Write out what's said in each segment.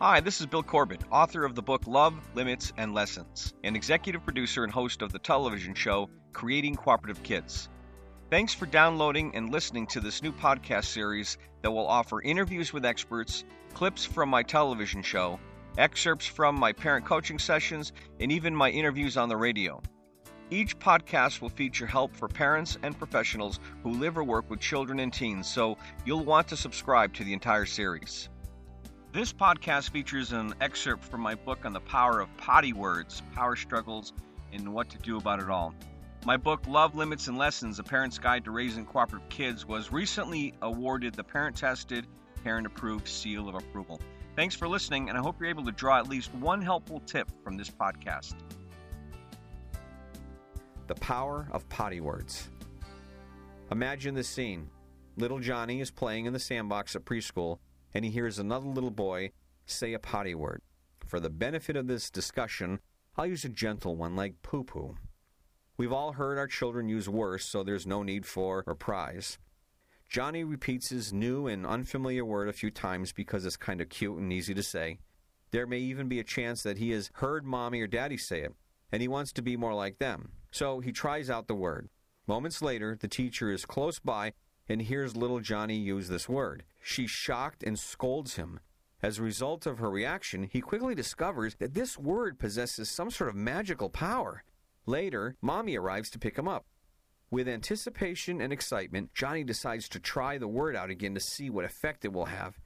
Hi, this is Bill Corbett, author of the book Love, Limits, and Lessons, and executive producer and host of the television show Creating Cooperative Kids. Thanks for downloading and listening to this new podcast series that will offer interviews with experts, clips from my television show, excerpts from my parent coaching sessions, and even my interviews on the radio. Each podcast will feature help for parents and professionals who live or work with children and teens, so you'll want to subscribe to the entire series. This podcast features an excerpt from my book on the power of potty words, power struggles, and what to do about it all. My book, Love, Limits, and Lessons A Parent's Guide to Raising Cooperative Kids, was recently awarded the Parent Tested, Parent Approved Seal of Approval. Thanks for listening, and I hope you're able to draw at least one helpful tip from this podcast. The power of potty words. Imagine the scene. Little Johnny is playing in the sandbox at preschool, and he hears another little boy say a potty word. For the benefit of this discussion, I'll use a gentle one like poo poo. We've all heard our children use worse, so there's no need for reprise. Johnny repeats his new and unfamiliar word a few times because it's kind of cute and easy to say. There may even be a chance that he has heard mommy or daddy say it, and he wants to be more like them. So he tries out the word. Moments later, the teacher is close by and hears little Johnny use this word. She's shocked and scolds him. As a result of her reaction, he quickly discovers that this word possesses some sort of magical power. Later, Mommy arrives to pick him up. With anticipation and excitement, Johnny decides to try the word out again to see what effect it will have.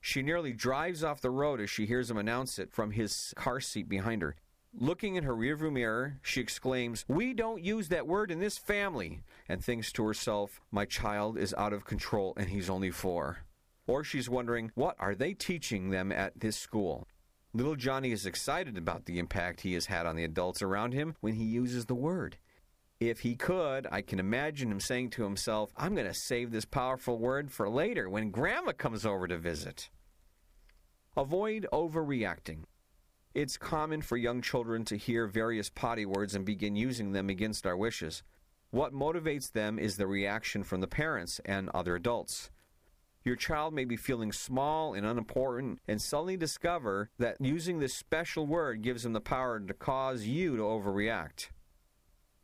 She nearly drives off the road as she hears him announce it from his car seat behind her. Looking in her rearview mirror, she exclaims, We don't use that word in this family, and thinks to herself, My child is out of control and he's only four. Or she's wondering, What are they teaching them at this school? Little Johnny is excited about the impact he has had on the adults around him when he uses the word. If he could, I can imagine him saying to himself, I'm going to save this powerful word for later when Grandma comes over to visit. Avoid overreacting. It's common for young children to hear various potty words and begin using them against our wishes. What motivates them is the reaction from the parents and other adults. Your child may be feeling small and unimportant and suddenly discover that using this special word gives them the power to cause you to overreact.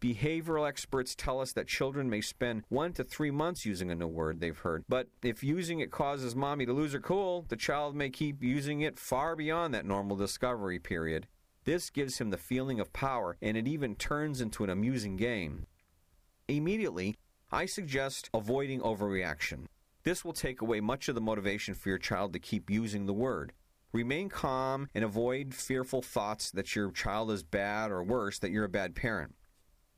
Behavioral experts tell us that children may spend one to three months using a new word they've heard. But if using it causes mommy to lose her cool, the child may keep using it far beyond that normal discovery period. This gives him the feeling of power, and it even turns into an amusing game. Immediately, I suggest avoiding overreaction. This will take away much of the motivation for your child to keep using the word. Remain calm and avoid fearful thoughts that your child is bad or worse, that you're a bad parent.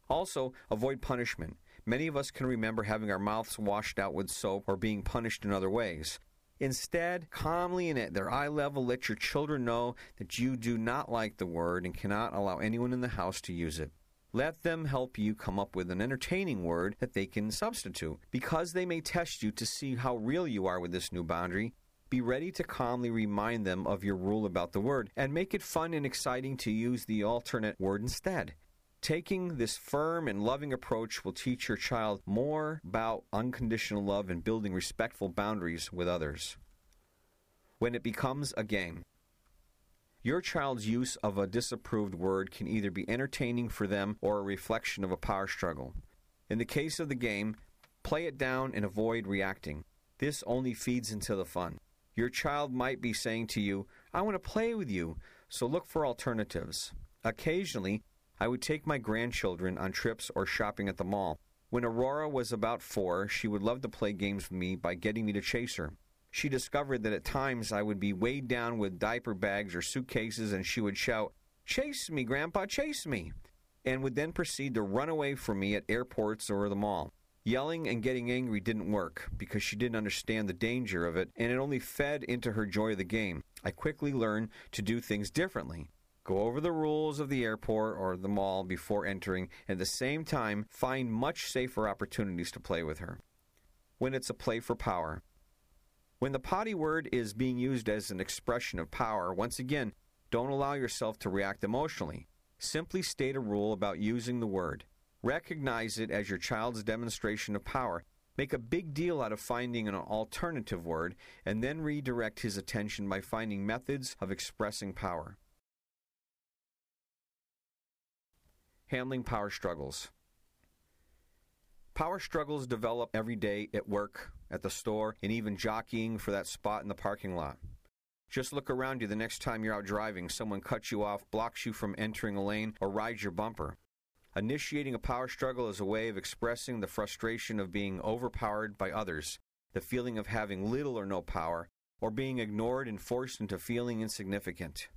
Also, avoid punishment. Many of us can remember having our mouths washed out with soap or being punished in other ways. Instead, calmly and at their eye level, let your children know that you do not like the word and cannot allow anyone in the house to use it. Let them help you come up with an entertaining word that they can substitute. Because they may test you to see how real you are with this new boundary, be ready to calmly remind them of your rule about the word and make it fun and exciting to use the alternate word instead. Taking this firm and loving approach will teach your child more about unconditional love and building respectful boundaries with others. When it becomes a game, your child's use of a disapproved word can either be entertaining for them or a reflection of a power struggle. In the case of the game, play it down and avoid reacting. This only feeds into the fun. Your child might be saying to you, I want to play with you, so look for alternatives. Occasionally, I would take my grandchildren on trips or shopping at the mall. When Aurora was about four, she would love to play games with me by getting me to chase her she discovered that at times I would be weighed down with diaper bags or suitcases and she would shout, Chase me, Grandpa, chase me, and would then proceed to run away from me at airports or the mall. Yelling and getting angry didn't work because she didn't understand the danger of it and it only fed into her joy of the game. I quickly learned to do things differently. Go over the rules of the airport or the mall before entering, and at the same time, find much safer opportunities to play with her. When it's a play for power, when the potty word is being used as an expression of power, once again, don't allow yourself to react emotionally. Simply state a rule about using the word. Recognize it as your child's demonstration of power make a big deal out of finding an alternative word, and then redirect his attention by finding methods of expressing power. Handling power struggles. Power struggles develop every day at work, at the store, and even jockeying for that spot in the parking lot. Just look around you the next time you're out driving, someone cuts you off, blocks you from entering a lane, or rides your bumper. Initiating a power struggle is a way of expressing the frustration of being overpowered by others, the feeling of having little or no power, or being ignored and forced into feeling insignificant.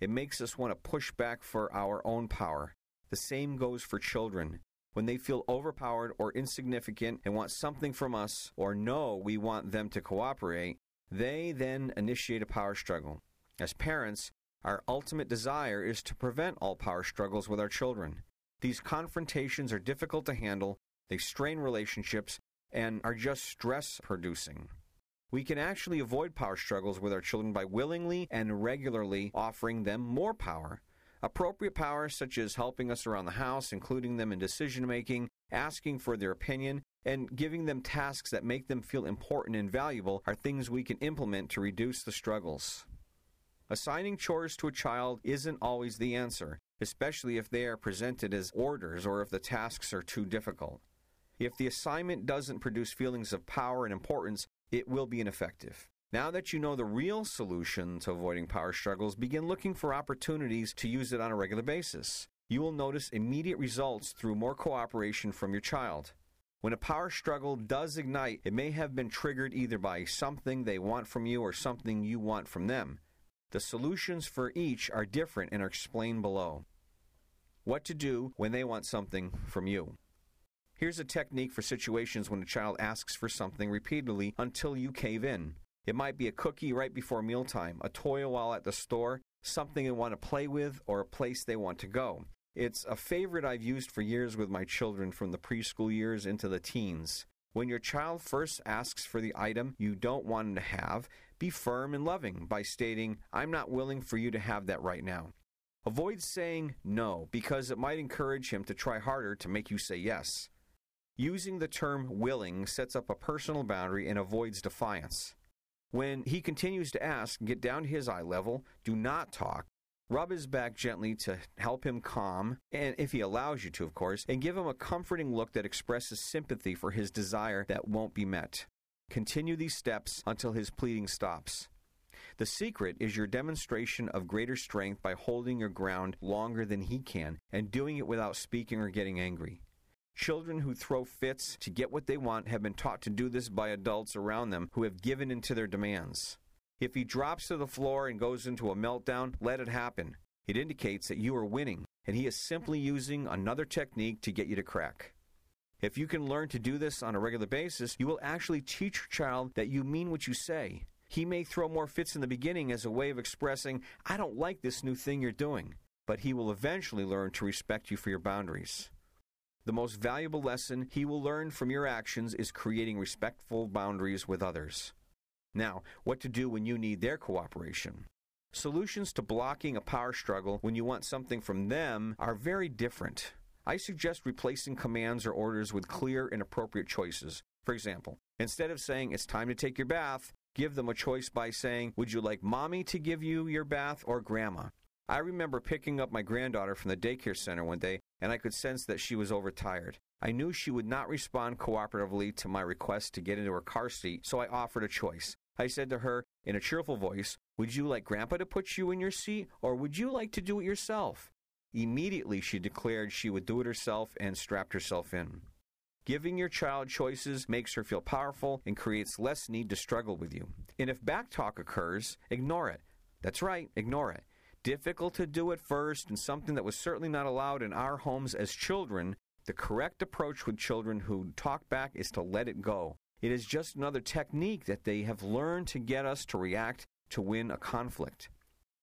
It makes us want to push back for our own power. The same goes for children. When they feel overpowered or insignificant and want something from us, or know we want them to cooperate, they then initiate a power struggle. As parents, our ultimate desire is to prevent all power struggles with our children. These confrontations are difficult to handle, they strain relationships, and are just stress producing. We can actually avoid power struggles with our children by willingly and regularly offering them more power. Appropriate powers such as helping us around the house, including them in decision making, asking for their opinion, and giving them tasks that make them feel important and valuable, are things we can implement to reduce the struggles. Assigning chores to a child isn't always the answer especially if they are presented as orders or if the tasks are too difficult. If the assignment doesn't produce feelings of power and importance, it will be ineffective. Now that you know the real solution to avoiding power struggles, begin looking for opportunities to use it on a regular basis. You will notice immediate results through more cooperation from your child. When a power struggle does ignite, it may have been triggered either by something they want from you or something you want from them. The solutions for each are different and are explained below. What to do when they want something from you. Here's a technique for situations when a child asks for something repeatedly until you cave in. It might be a cookie right before mealtime, a toy while at the store, something they want to play with, or a place they want to go. It's a favorite I've used for years with my children from the preschool years into the teens. When your child first asks for the item you don't want them to have, be firm and loving by stating, I'm not willing for you to have that right now. Avoid saying no because it might encourage him to try harder to make you say yes. Using the term willing sets up a personal boundary and avoids defiance. When he continues to ask, get down to his eye level, do not talk, rub his back gently to help him calm, and if he allows you to, of course, and give him a comforting look that expresses sympathy for his desire that won't be met. Continue these steps until his pleading stops. The secret is your demonstration of greater strength by holding your ground longer than he can and doing it without speaking or getting angry. Children who throw fits to get what they want have been taught to do this by adults around them who have given in to their demands. If he drops to the floor and goes into a meltdown, let it happen. It indicates that you are winning, and he is simply using another technique to get you to crack. If you can learn to do this on a regular basis, you will actually teach your child that you mean what you say. He may throw more fits in the beginning as a way of expressing, I don't like this new thing you're doing, but he will eventually learn to respect you for your boundaries. The most valuable lesson he will learn from your actions is creating respectful boundaries with others. Now, what to do when you need their cooperation. Solutions to blocking a power struggle when you want something from them are very different. I suggest replacing commands or orders with clear and appropriate choices. For example, instead of saying it's time to take your bath, give them a choice by saying, Would you like mommy to give you your bath or grandma? I remember picking up my granddaughter from the daycare center one day, and I could sense that she was overtired. I knew she would not respond cooperatively to my request to get into her car seat, so I offered a choice. I said to her in a cheerful voice, Would you like Grandpa to put you in your seat, or would you like to do it yourself? Immediately, she declared she would do it herself and strapped herself in. Giving your child choices makes her feel powerful and creates less need to struggle with you. And if backtalk occurs, ignore it. That's right, ignore it. Difficult to do at first and something that was certainly not allowed in our homes as children, the correct approach with children who talk back is to let it go. It is just another technique that they have learned to get us to react to win a conflict.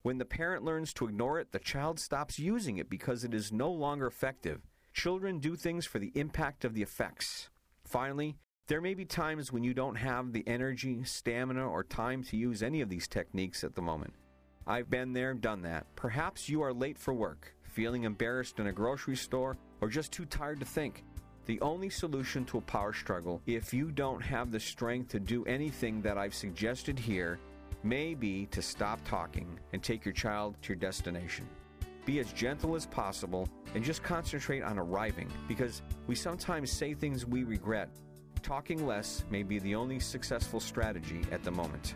When the parent learns to ignore it, the child stops using it because it is no longer effective. Children do things for the impact of the effects. Finally, there may be times when you don't have the energy, stamina, or time to use any of these techniques at the moment. I've been there, and done that. Perhaps you are late for work, feeling embarrassed in a grocery store, or just too tired to think. The only solution to a power struggle, if you don't have the strength to do anything that I've suggested here, may be to stop talking and take your child to your destination. Be as gentle as possible and just concentrate on arriving because we sometimes say things we regret. Talking less may be the only successful strategy at the moment.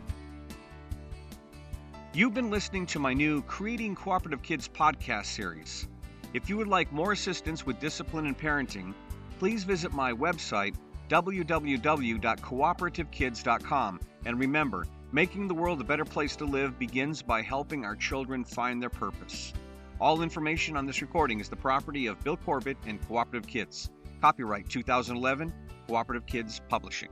You've been listening to my new Creating Cooperative Kids podcast series. If you would like more assistance with discipline and parenting, please visit my website, www.cooperativekids.com. And remember, making the world a better place to live begins by helping our children find their purpose. All information on this recording is the property of Bill Corbett and Cooperative Kids. Copyright 2011, Cooperative Kids Publishing.